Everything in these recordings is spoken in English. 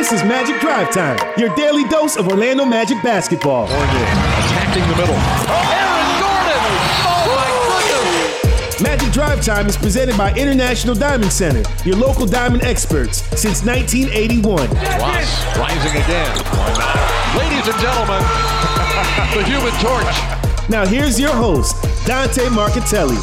This is Magic Drive Time, your daily dose of Orlando Magic basketball. Oh, Fournier attacking the middle. Oh, Aaron Gordon! Oh my goodness! Magic Drive Time is presented by International Diamond Center, your local diamond experts since 1981. Ross rising again. Ladies and gentlemen, the human torch. Now here's your host, Dante Marchitelli.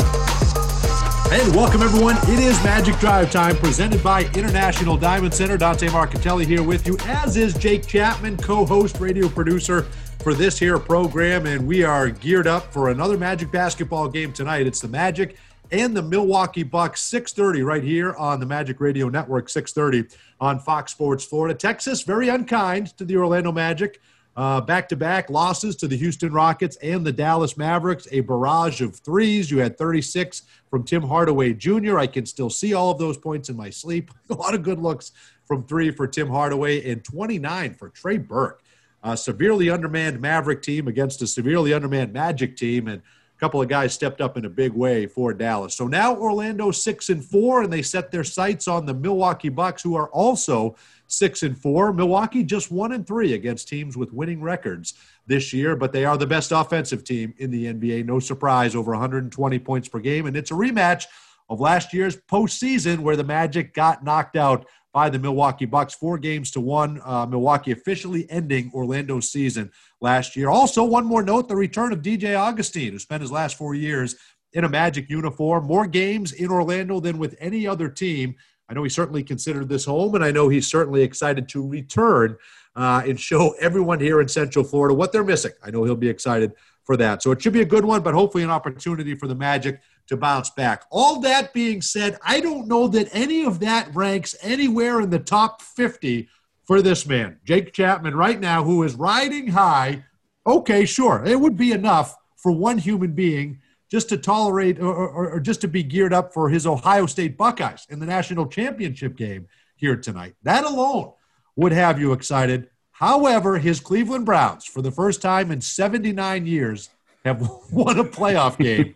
And welcome, everyone. It is Magic Drive time presented by International Diamond Center. Dante Marchitelli here with you, as is Jake Chapman, co host, radio producer for this here program. And we are geared up for another Magic basketball game tonight. It's the Magic and the Milwaukee Bucks, 6:30 right here on the Magic Radio Network, 6:30 on Fox Sports Florida. Texas, very unkind to the Orlando Magic. Back to back losses to the Houston Rockets and the Dallas Mavericks, a barrage of threes. You had 36 from Tim Hardaway Jr. I can still see all of those points in my sleep. A lot of good looks from three for Tim Hardaway and 29 for Trey Burke. A severely undermanned Maverick team against a severely undermanned Magic team, and a couple of guys stepped up in a big way for Dallas. So now Orlando six and four, and they set their sights on the Milwaukee Bucks, who are also six and four. Milwaukee just one and three against teams with winning records this year, but they are the best offensive team in the NBA. No surprise, over 120 points per game. And it's a rematch of last year's postseason where the Magic got knocked out by the Milwaukee Bucks, four games to one. Uh, Milwaukee officially ending Orlando's season last year. Also, one more note the return of DJ Augustin, who spent his last four years in a Magic uniform. More games in Orlando than with any other team. I know he certainly considered this home, and I know he's certainly excited to return uh, and show everyone here in Central Florida what they're missing. I know he'll be excited for that. So it should be a good one, but hopefully an opportunity for the Magic to bounce back. All that being said, I don't know that any of that ranks anywhere in the top 50 for this man, Jake Chapman, right now, who is riding high. Okay, sure, it would be enough for one human being just to tolerate or, or, or, just to be geared up for his Ohio State Buckeyes in the national championship game here tonight. That alone would have you excited. However, his Cleveland Browns, for the first time in 79 years, have won a playoff game.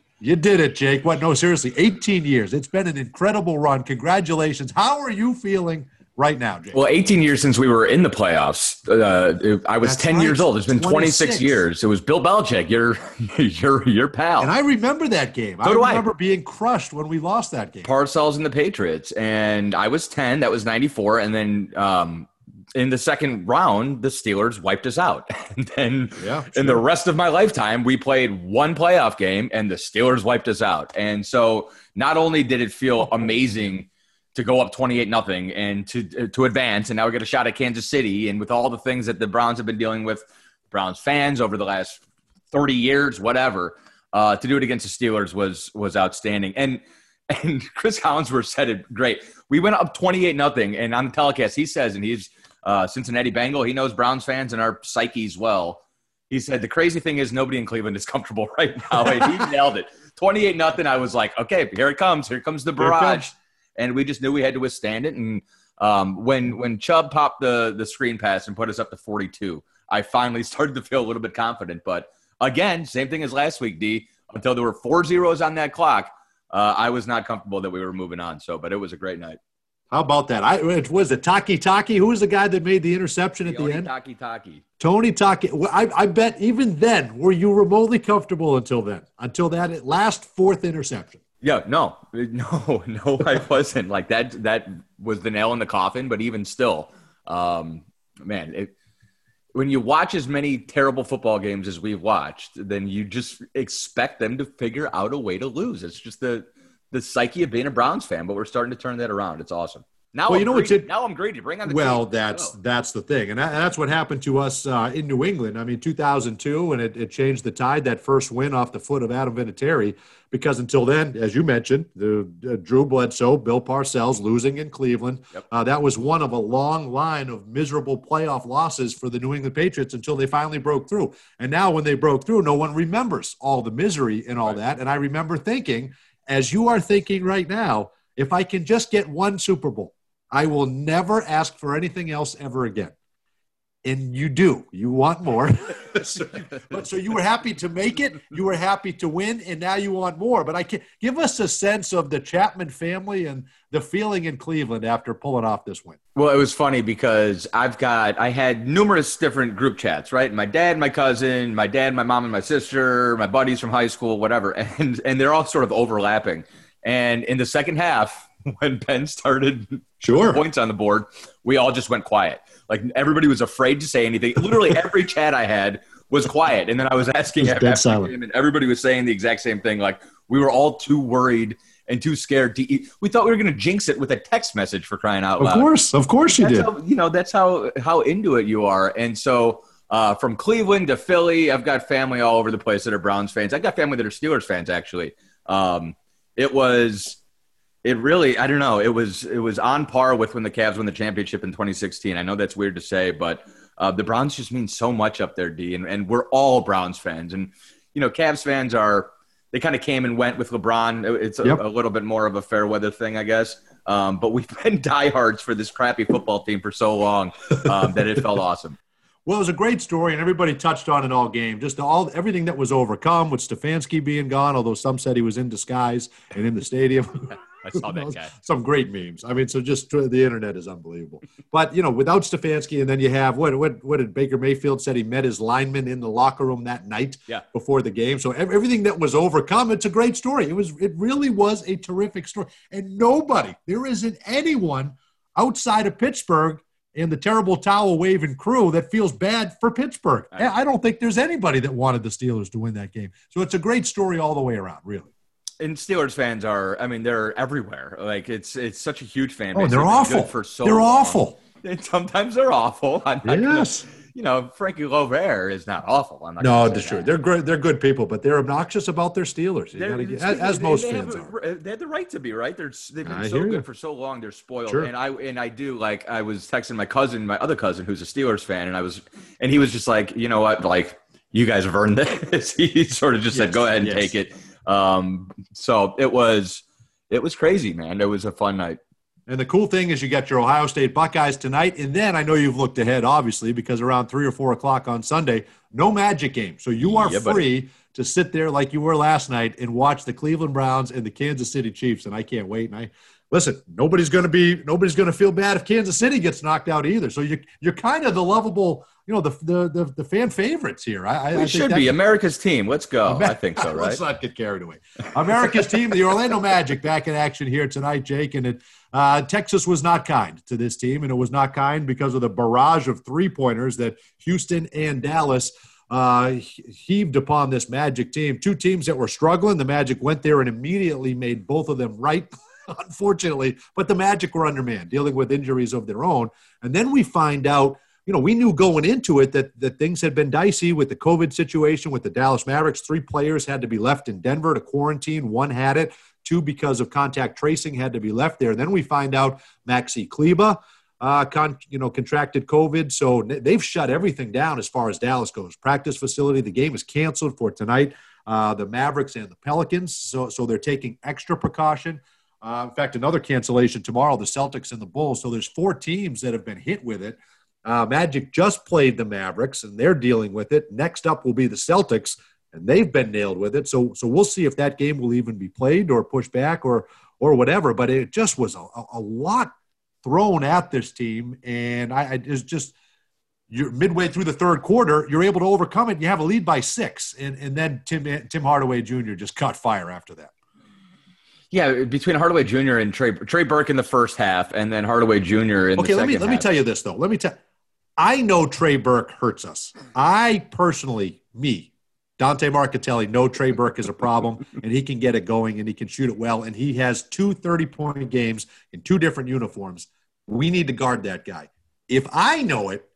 you did it, Jake. What? No, seriously, 18 years. It's been an incredible run. Congratulations. How are you feeling right now, Jake? Well, 18 years since we were in the playoffs. Uh, I was That's 10 right. years old. It's been 26 26. years. It was Bill Belichick, your your your pal. And I remember that game. I So do I. remember being crushed when we lost that game. Parcells and the Patriots, and I was 10. That was 94, and then um, in the second round, the Steelers wiped us out. And then Yeah, in the rest of my lifetime, we played one playoff game, and the Steelers wiped us out. And so, not only did it feel amazing to go up 28 nothing and to to advance, and now we get a shot at Kansas City, and with all the things that the Browns have been dealing with, Browns fans over the last 30 years, whatever, uh, to do it against the Steelers was was outstanding. And and Cris Collinsworth said it great. We went up 28 nothing, and on the telecast, he says, and he's uh, Cincinnati Bengal. He knows Browns fans and our psyches well. He said the crazy thing is nobody in Cleveland is comfortable right now, and he nailed it. 28 nothing. I was like, okay, here it comes. Here comes the barrage. And we just knew we had to withstand it. And um, when when Chubb popped the the screen pass and put us up to 42, I finally started to feel a little bit confident. But again, same thing as last week, D. Until there were four zeros on that clock, uh, I was not comfortable that we were moving on. So, but it was a great night. How about that? I it was it Taki Taki. Who was the guy that made the interception at the Tony end? Taki Taki. Tony Taki. Well, I, I bet even then were you remotely comfortable until then, until that last fourth interception. Yeah, no, no, no, I wasn't. Like that, that was the nail in the coffin. But even still, um, man, it, when you watch as many terrible football games as we've watched, then you just expect them to figure out a way to lose. It's just the the psyche of being a Browns fan. But we're starting to turn that around. It's awesome. Now, Well, I'm you know it- now I'm greedy. Bring on the Well, team. that's Oh. that's the thing, and, that, and that's what happened to us uh, in New England. I mean, 2002, and it, it changed the tide. That first win off the foot of Adam Vinatieri, because until then, as you mentioned, the uh, Drew Bledsoe, Bill Parcells losing in Cleveland. Yep. Uh, that was one of a long line of miserable playoff losses for the New England Patriots until they finally broke through. And now, when they broke through, no one remembers all the misery and all Right. that. And I remember thinking, as you are thinking right now, if I can just get one Super Bowl. I will never ask for anything else ever again. And you do. You want more. so, you, but so you were happy to make it, you were happy to win, and now you want more. But I can give us a sense of the Chapman family and the feeling in Cleveland after pulling off this win. Well, it was funny because I've got I had numerous different group chats, right? My dad, my cousin, my dad, my mom, and my sister, my buddies from high school, whatever, and and they're all sort of overlapping. And in the second half, when Penn started sure points on the board, we all just went quiet. Like everybody was afraid to say anything. Literally every chat I had was quiet, and then I was asking was game, and everybody was saying the exact same thing. Like we were all too worried and too scared to eat. We thought we were going to jinx it with a text message for crying out loud. Of course, of course you that's did. How, you know that's how how into it you are, and so. Uh, from Cleveland to Philly, I've got family all over the place that are Browns fans. I've got family that are Steelers fans, actually. Um, it was it really i don't know it was it was on par with when the Cavs won the championship in 2016 i know that's weird to say but uh, the browns just mean so much up there d and, and we're all browns fans and you know Cavs fans are they kind of came and went with lebron it's a, Yep. a little bit more of a fair weather thing i guess um, but we've been diehards for this crappy football team for so long um, that it felt awesome Well, it was a great story, and everybody touched on it all game. Just all everything that was overcome with Stefanski being gone, although some said he was in disguise and in the stadium. i saw that guy Some great memes. I mean, so just the internet is unbelievable. But you know, without Stefanski, and then you have what what what did Baker Mayfield said he met his lineman in the locker room that night Yeah. before the game. So everything that was overcome, it's a great story. It was it really was a terrific story, and nobody there isn't anyone outside of Pittsburgh and the terrible towel waving crew that feels bad for Pittsburgh. I- I don't think there's anybody that wanted the Steelers to win that game. So it's a great story all the way around, really. And Steelers fans are, I mean, they're everywhere. Like it's it's such a huge fan oh, base. Oh, they're awful. for so they're long. awful. And sometimes they're awful. I'm not gonna- Yes. you know, Frankie Lovere is not awful. I'm not No, gonna that's true. that. They're great. They're good people, but they're obnoxious about their Steelers. You gotta get- as, as they- most they fans have, are. They have the right to be right. They're they've been I so good you. for so long. They're spoiled. Sure. And I and I do like I was texting my cousin, my other cousin, who's a Steelers fan, and I was and he was just like, you know what, like you guys have earned this. he sort of just said, go ahead and yes. take it. Um, so it was it was crazy, man. It was a fun night. And the cool thing is you got your Ohio State Buckeyes tonight. And then I know you've looked ahead, obviously, because around three or four o'clock on Sunday, no magic game. So you are Yeah, buddy. free to sit there like you were last night and watch the Cleveland Browns and the Kansas City Chiefs. And I can't wait. And I listen, nobody's gonna be nobody's gonna feel bad if Kansas City gets knocked out either. So you you're kind of the lovable, you know, the the the, the fan favorites here. I, We should be America's team. Let's go. I think so, right? Let's not get carried away. America's team, the Orlando Magic, back in action here tonight, Jake. And it, uh, Texas was not kind to this team, and it was not kind because of the barrage of three pointers that Houston and Dallas uh, heaved upon this Magic team. Two teams that were struggling. The Magic went there and immediately made both of them right. Unfortunately, but the Magic were undermanned, dealing with injuries of their own. And then we find out you know, we knew going into it that that things had been dicey with the COVID situation with the Dallas Mavericks. Three players had to be left in Denver to quarantine. One had it. Two, because of contact tracing, had to be left there. Then we find out Maxi Kleber, uh, con, you know, contracted COVID. So they've shut everything down as far as Dallas goes. Practice facility. The game is canceled for tonight. Uh, the Mavericks and the Pelicans. So so they're taking extra precaution. Uh, in fact, another cancellation tomorrow. The Celtics and the Bulls. So there's four teams that have been hit with it. Uh, Magic just played the Mavericks, and they're dealing with it. Next up will be the Celtics, and they've been nailed with it. So, so we'll see if that game will even be played or pushed back or or whatever. But it just was a, a lot thrown at this team, and I, I it's just you're midway through the third quarter, you're able to overcome it. You have a lead by six, and and then Tim Tim Hardaway Jr. just caught fire after that. Yeah, between Hardaway Jr. and Trey Trey Burke in the first half, and then Hardaway Jr. in Okay, the let me let me tell you this though. Let me tell. I know Trey Burke hurts us. I personally, me, Dante Marchitelli, know Trey Burke is a problem, and he can get it going, and he can shoot it well, and he has two 30 point games in two different uniforms. We need to guard that guy. If I know it,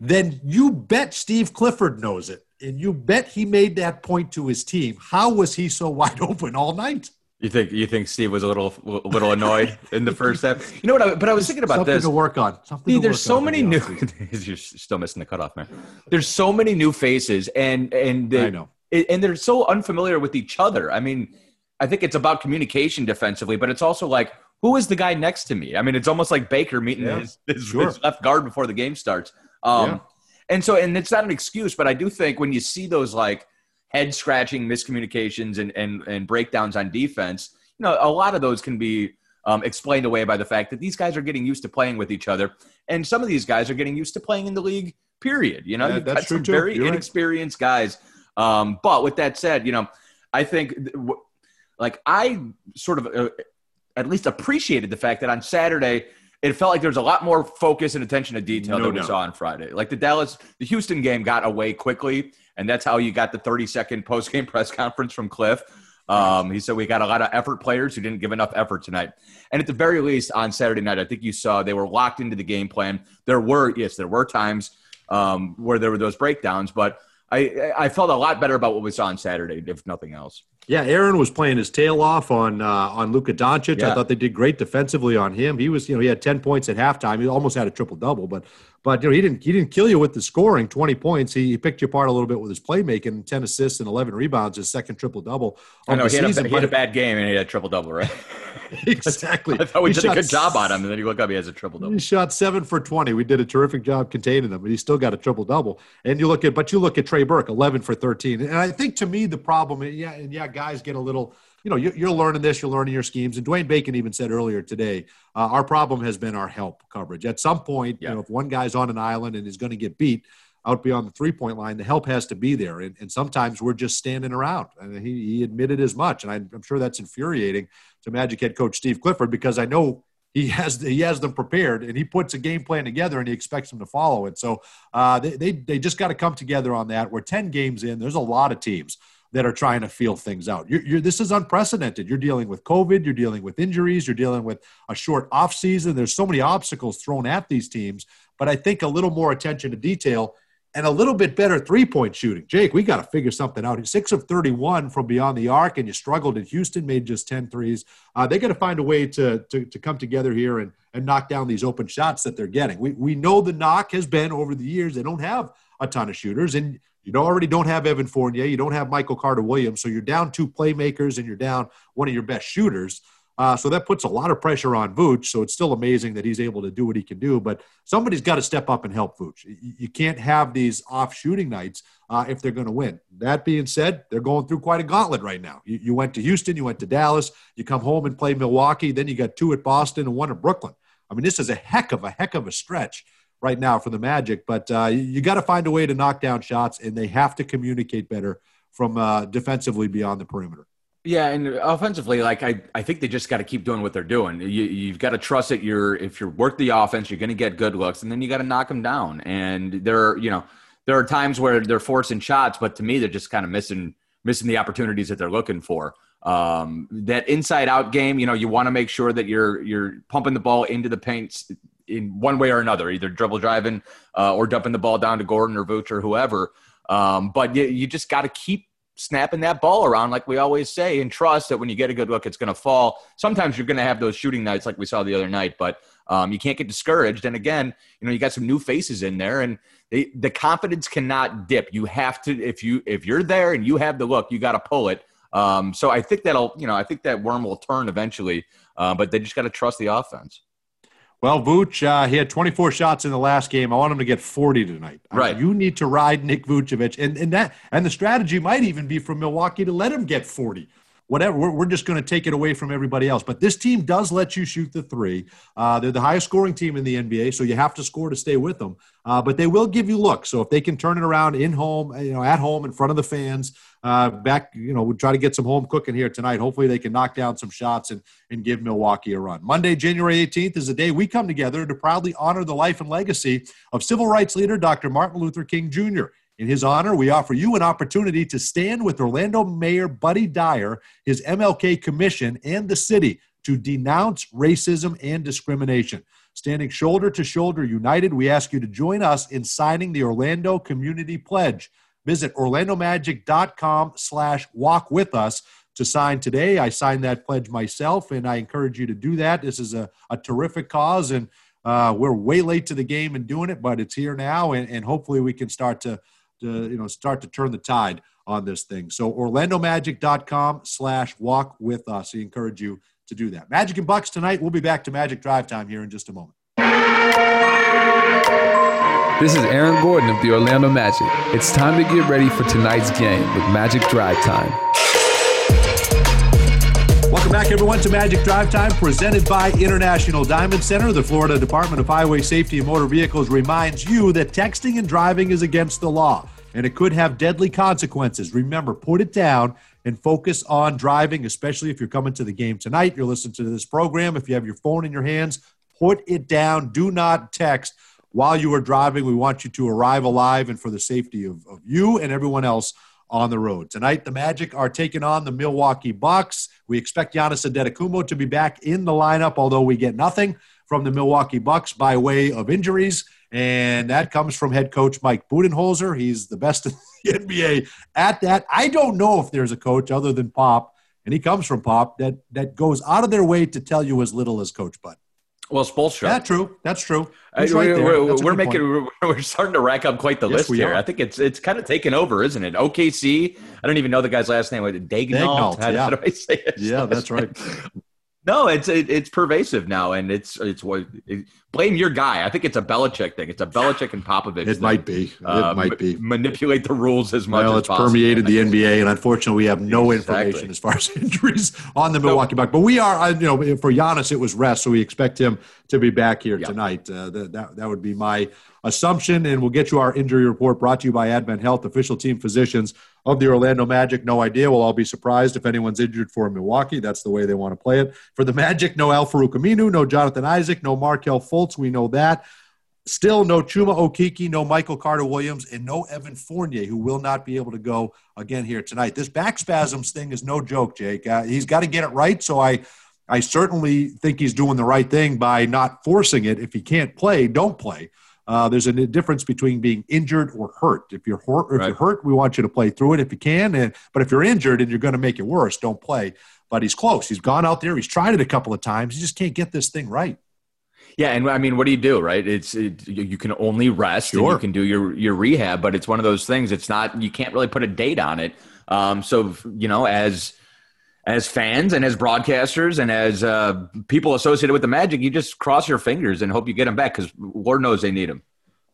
then you bet Steve Clifford knows it, and you bet he made that point to his team. How was he so wide open all night? You think you think Steve was a little a little annoyed in the first half? You know what? I, but I was thinking about Something this. to work on. Something See, to there's so many new. You're still missing the cutoff, man. There's so many new faces, and and the, I know. and they're so unfamiliar with each other. I mean, I think it's about communication defensively, but it's also like who is the guy next to me? I mean, it's almost like Baker meeting Yeah, his, his, sure. his left guard before the game starts. Um, Yeah. And so, and it's not an excuse, but I do think when you see those like head scratching miscommunications and, and, and breakdowns on defense, you know, a lot of those can be um, explained away by the fact that these guys are getting used to playing with each other. And some of these guys are getting used to playing in the league, period. You know, Yeah, that's got some too. very You're right. inexperienced guys. Um, but with that said, you know, I think like I sort of uh, at least appreciated the fact that on Saturday it felt like there was a lot more focus and attention to detail No than we doubt. saw on Friday. Like the Dallas, the Houston game got away quickly, and that's how you got the 30 second post game press conference from Cliff. Um, he said we got a lot of effort players who didn't give enough effort tonight. And at the very least, on Saturday night, I think you saw they were locked into the game plan. There were yes, there were times um, where there were those breakdowns, but I I felt a lot better about what we saw on Saturday, if nothing else. Yeah, Aaron was playing his tail off on uh, on Luka Doncic. I thought they did great defensively on him. He was, you know, he had ten points at halftime. He almost had a triple double, but but you know he didn't he didn't kill you with the scoring. Twenty points. He, he picked you apart a little bit with his playmaking. Ten assists and eleven rebounds. His second triple double. I know he had, a, he had a bad game and he had a triple double, right? exactly. I thought we He did a good job on him, and then you look up, he has a triple double. He shot seven for twenty. We did a terrific job containing him, but he still got a triple double. And you look at, but you look at Trey Burke, eleven for thirteen. And I think to me the problem, yeah, and yeah, guys get a little. You know, you- you're learning this, you're learning your schemes. And Dwayne Bacon even said earlier today, uh, our problem has been our help coverage. At some point, Yeah. you know, if one guy's on an island and is going to get beat out beyond the three point line, the help has to be there. And, and sometimes we're just standing around. And he, he admitted as much. And I, I'm sure that's infuriating to Magic head coach Steve Clifford because I know he has he has them prepared and he puts a game plan together and he expects them to follow it. So uh, they, they they just got to come together on that. We're ten games in. There's a lot of teams that are trying to feel things out. You're, you're, this is unprecedented. You're dealing with COVID. You're dealing with injuries. You're dealing with a short off season. There's so many obstacles thrown at these teams. But I think a little more attention to detail and a little bit better three point shooting. Jake, we got to figure something out. Six of 31 from beyond the arc, and you struggled in Houston, made just 10 threes. Uh, they got to find a way to, to, to come together here and, and knock down these open shots that they're getting. We, we know the knock has been over the years, they don't have a ton of shooters, and you already don't have Evan Fournier, you don't have Michael Carter Williams, so you're down two playmakers and you're down one of your best shooters. Uh, so that puts a lot of pressure on Vooch. So it's still amazing that he's able to do what he can do. But somebody's got to step up and help Vooch. You, you can't have these off shooting nights uh, if they're going to win. That being said, they're going through quite a gauntlet right now. You, you went to Houston, you went to Dallas, you come home and play Milwaukee, then you got two at Boston and one at Brooklyn. I mean, this is a heck of a heck of a stretch right now for the Magic. But uh, you, got to find a way to knock down shots, and they have to communicate better from uh, defensively beyond the perimeter. Yeah, and offensively, like I, I think they just got to keep doing what they're doing. You, you've got to trust that you're if you work the offense, you're going to get good looks, and then you got to knock them down. And there, you know, there are times where they're forcing shots, but to me, they're just kind of missing missing the opportunities that they're looking for. Um, that inside out game, you know, you want to make sure that you're you're pumping the ball into the paint in one way or another, either dribble driving uh, or dumping the ball down to Gordon or Vooch or whoever. Um, but you, you just got to keep snapping that ball around like we always say and trust that when you get a good look it's going to fall. Sometimes you're going to have those shooting nights like we saw the other night but um, you can't get discouraged. And again you know you got some new faces in there and they, the confidence cannot dip. You have to if you if you're there and you have the look you got to pull it. Um, so i think that'll you know i think that worm will turn eventually uh, but they just got to trust the offense Well, Vooch, uh, he had 24 shots in the last game. I want him to get 40 tonight. I mean, Right. you need to ride Nick Vucevic, and and that and the strategy might even be from Milwaukee to let him get 40. Whatever, we're, we're just going to take it away from everybody else. But this team does let you shoot the three. Uh, they're the highest scoring team in the NBA, so you have to score to stay with them. Uh, but they will give you looks. So if they can turn it around in home, you know, at home in front of the fans, uh, back, you know, we'll try to get some home cooking here tonight. Hopefully they can knock down some shots and, and give Milwaukee a run. Monday, January 18th is the day we come together to proudly honor the life and legacy of civil rights leader Dr. Martin Luther King Jr. In his honor, we offer you an opportunity to stand with Orlando Mayor Buddy Dyer, his MLK Commission, and the city to denounce racism and discrimination. Standing shoulder to shoulder united, we ask you to join us in signing the Orlando Community Pledge. Visit orlandomagic.com slash walk with us to sign today. I signed that pledge myself, and I encourage you to do that. This is a, a terrific cause, and uh, we're way late to the game in doing it, but it's here now, and, and hopefully we can start to, to, you know, start to turn the tide on this thing. So orlandomagic.com slash walk with us. I encourage you to do that. Magic and Bucks tonight. We'll be back to Magic Drive Time here in just a moment. This is Aaron Gordon of the Orlando Magic. It's time to get ready for tonight's game with Magic Drive Time. Welcome back, everyone, to Magic Drive Time, presented by International Diamond Center. The Florida Department of Highway Safety and Motor Vehicles reminds you that texting and driving is against the law and it could have deadly consequences. Remember, put it down and focus on driving, especially if you're coming to the game tonight. You're listening to this program. If you have your phone in your hands, put it down. Do not text while you are driving. We want you to arrive alive and for the safety of, of you and everyone else on the road. Tonight, the Magic are taking on the Milwaukee Bucks. We expect Giannis Antetokounmpo to be back in the lineup, although we get nothing from the Milwaukee Bucks by way of injuries. And that comes from head coach Mike Budenholzer. He's the best in the NBA at that. I don't know if there's a coach other than Pop, and he comes from Pop, that, that goes out of their way to tell you as little as Coach Bud. Well, Spoelstra. That's true. That's true. Uh, right we're, we're making we're, we're, starting to rack up quite the yes, list here. Are. I think it's it's kind of taken over, isn't it? OKC. I don't even know the guy's last name. Daigneault. Daigneault how, yeah. how do I say it? Yeah, that's right. No, it's it, it's pervasive now, and it's it's what it, blame your guy. I think it's a Belichick thing. It's a Belichick and Popovich. It thing. might be. It uh, might be. manipulate the rules as much. Well, as it's possible. permeated the NBA, and unfortunately, we have no exactly. information as far as injuries on the Milwaukee Bucks. But we are, you know, for Giannis, it was rest, so we expect him to be back here tonight. Uh, that, that that would be my assumption, and we'll get you our injury report brought to you by Advent Health, official team physicians of the Orlando Magic. No idea. We'll all be surprised if anyone's injured for Milwaukee. That's the way they want to play it. For the Magic, no Al-Farouq Aminu, no Jonathan Isaac, no Markelle Fultz. We know that. Still no Chuma Okeke, no Michael Carter Williams, and no Evan Fournier, who will not be able to go again here tonight. This back spasms thing is no joke, Jake. Uh, he's got to get it right. So I, I certainly think he's doing the right thing by not forcing it. If he can't play, don't play. Uh, there's a difference between being injured or hurt. If you're hurt, if right. you're hurt, we want you to play through it if you can. And, but if you're injured and you're going to make it worse, don't play. But he's close. He's gone out there. He's tried it a couple of times. He just can't get this thing right. Yeah, and I mean, what do you do, right? It's it, you can only rest sure. and you can do your your rehab, but it's one of those things. It's not you can't really put a date on it. Um, so you know, as as fans and as broadcasters and as uh, people associated with the Magic, you just cross your fingers and hope you get them back because Lord knows they need them.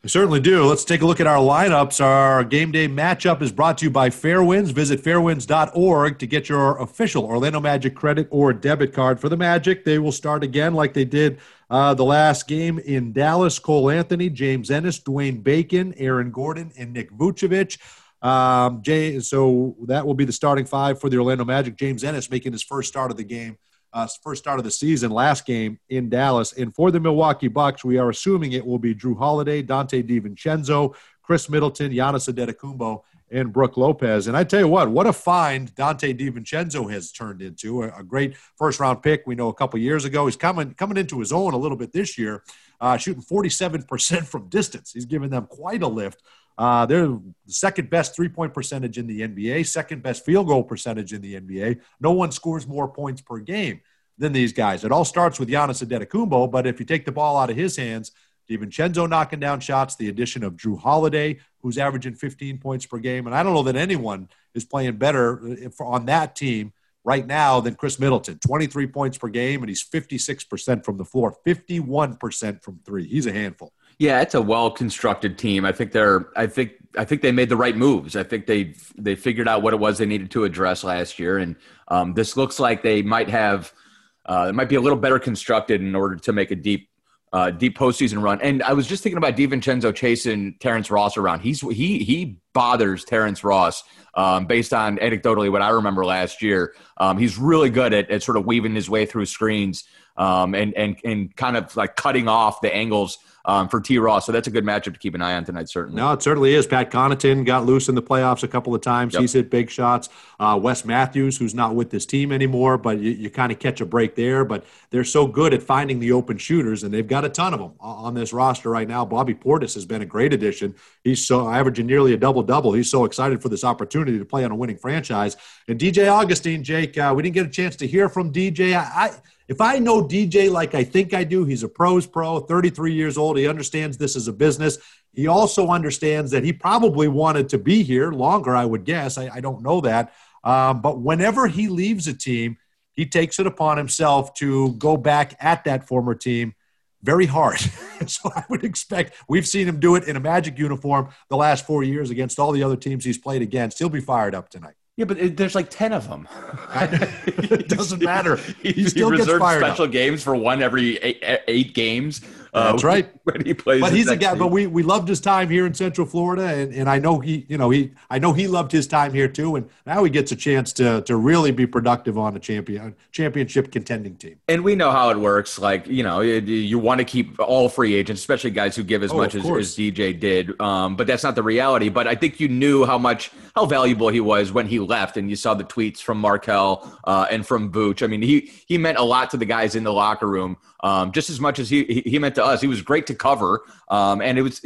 We certainly do. Let's take a look at our lineups. Our game day matchup is brought to you by Fairwinds. Visit fairwinds.org to get your official Orlando Magic credit or debit card for the Magic. They will start again like they did uh, the last game in Dallas. Cole Anthony, James Ennis, Dwayne Bacon, Aaron Gordon, and Nick Vucevic. Um, Jay, so that will be the starting five for the Orlando Magic. James Ennis making his first start of the game, uh, first start of the season, last game in Dallas. And for the Milwaukee Bucks, we are assuming it will be Jrue Holiday, Donte DiVincenzo, Khris Middleton, Giannis Antetokounmpo, and Brook Lopez. And I tell you what, what a find Donte DiVincenzo has turned into. A, a great first round pick. We know a couple years ago. He's coming coming into his own a little bit this year, uh, shooting 47% from distance. He's given them quite a lift uh, they're the second best three point percentage in the NBA, second best field goal percentage in the NBA. No one scores more points per game than these guys. It all starts with Giannis Antetokounmpo, but if you take the ball out of his hands, DiVincenzo knocking down shots, the addition of Jrue Holiday, who's averaging 15 points per game. And I don't know that anyone is playing better on that team right now than Khris Middleton. 23 points per game, and he's 56% from the floor, 51% from three. He's a handful. Yeah, it's a well constructed team. I think they're. I think. I think they made the right moves. I think they they figured out what it was they needed to address last year, and um, this looks like they might have. Uh, it might be a little better constructed in order to make a deep, uh, deep postseason run. And I was just thinking about DiVincenzo chasing Terrence Ross around. He's he he bothers Terrence Ross um, based on anecdotally what I remember last year. Um, he's really good at, at sort of weaving his way through screens um, and and and kind of like cutting off the angles um, for T. Ross. So that's a good matchup to keep an eye on tonight, certainly. No, it certainly is. Pat Connaughton got loose in the playoffs a couple of times. Yep. He's hit big shots. Uh, Wes Matthews, who's not with this team anymore, but you, you kind of catch a break there. But they're so good at finding the open shooters, and they've got a ton of them on this roster right now. Bobby Portis has been a great addition. He's so averaging nearly a double double. He's so excited for this opportunity to play on a winning franchise. And DJ Augustin, Jake, uh, we didn't get a chance to hear from DJ. I, I if I know DJ like I think I do, he's a pros pro, 33 years old. He understands this as a business. He also understands that he probably wanted to be here longer, I would guess. I, I don't know that. Um, but whenever he leaves a team, he takes it upon himself to go back at that former team very hard. so I would expect we've seen him do it in a Magic uniform the last four years against all the other teams he's played against. He'll be fired up tonight. Yeah, but it, there's like ten of them. it doesn't matter. He, he still he gets fired special up. games for one every eight, eight games. Uh, That's right. When he plays, but he's a guy. Team. But we we loved his time here in Central Florida, and, and I know he, you know, he, I know he loved his time here too. And now he gets a chance to to really be productive on a champion championship contending team. And we know how it works. Like you know, you, you want to keep all free agents, especially guys who give as oh, much as, as, DJ did. Um, but that's not the reality. But I think you knew how much how valuable he was when he left, and you saw the tweets from Markelle uh, and from Vooch. I mean, he he meant a lot to the guys in the locker room um, just as much as he he meant to us. He was great to cover, um, and it was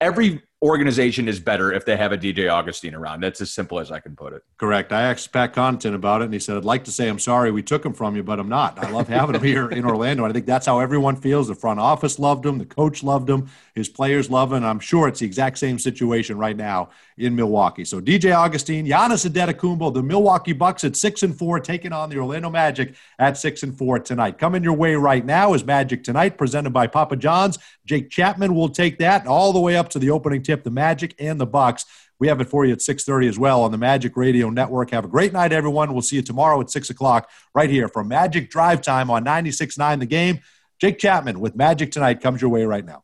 every organization is better if they have a DJ Augustin around. That's as simple as I can put it. Correct. I asked Pat Connaughton about it, and he said, I'd like to say I'm sorry we took him from you, but I'm not. I love having him here in Orlando. And I think that's how everyone feels. The front office loved him, the coach loved him, his players love him. I'm sure it's the exact same situation right now in Milwaukee. So DJ Augustin, Giannis Antetokounmpo, the Milwaukee Bucks at six and four, taking on the Orlando Magic at six and four tonight. Coming your way right now is Magic Tonight, presented by Papa John's. Jake Chapman will take that all the way up to the opening tip, the Magic and the Bucks. We have it for you at 6.30 as well on the Magic Radio Network. Have a great night, everyone. We'll see you tomorrow at 6 o'clock right here from Magic Drive Time on 96.9 The Game. Jake Chapman with Magic Tonight comes your way right now.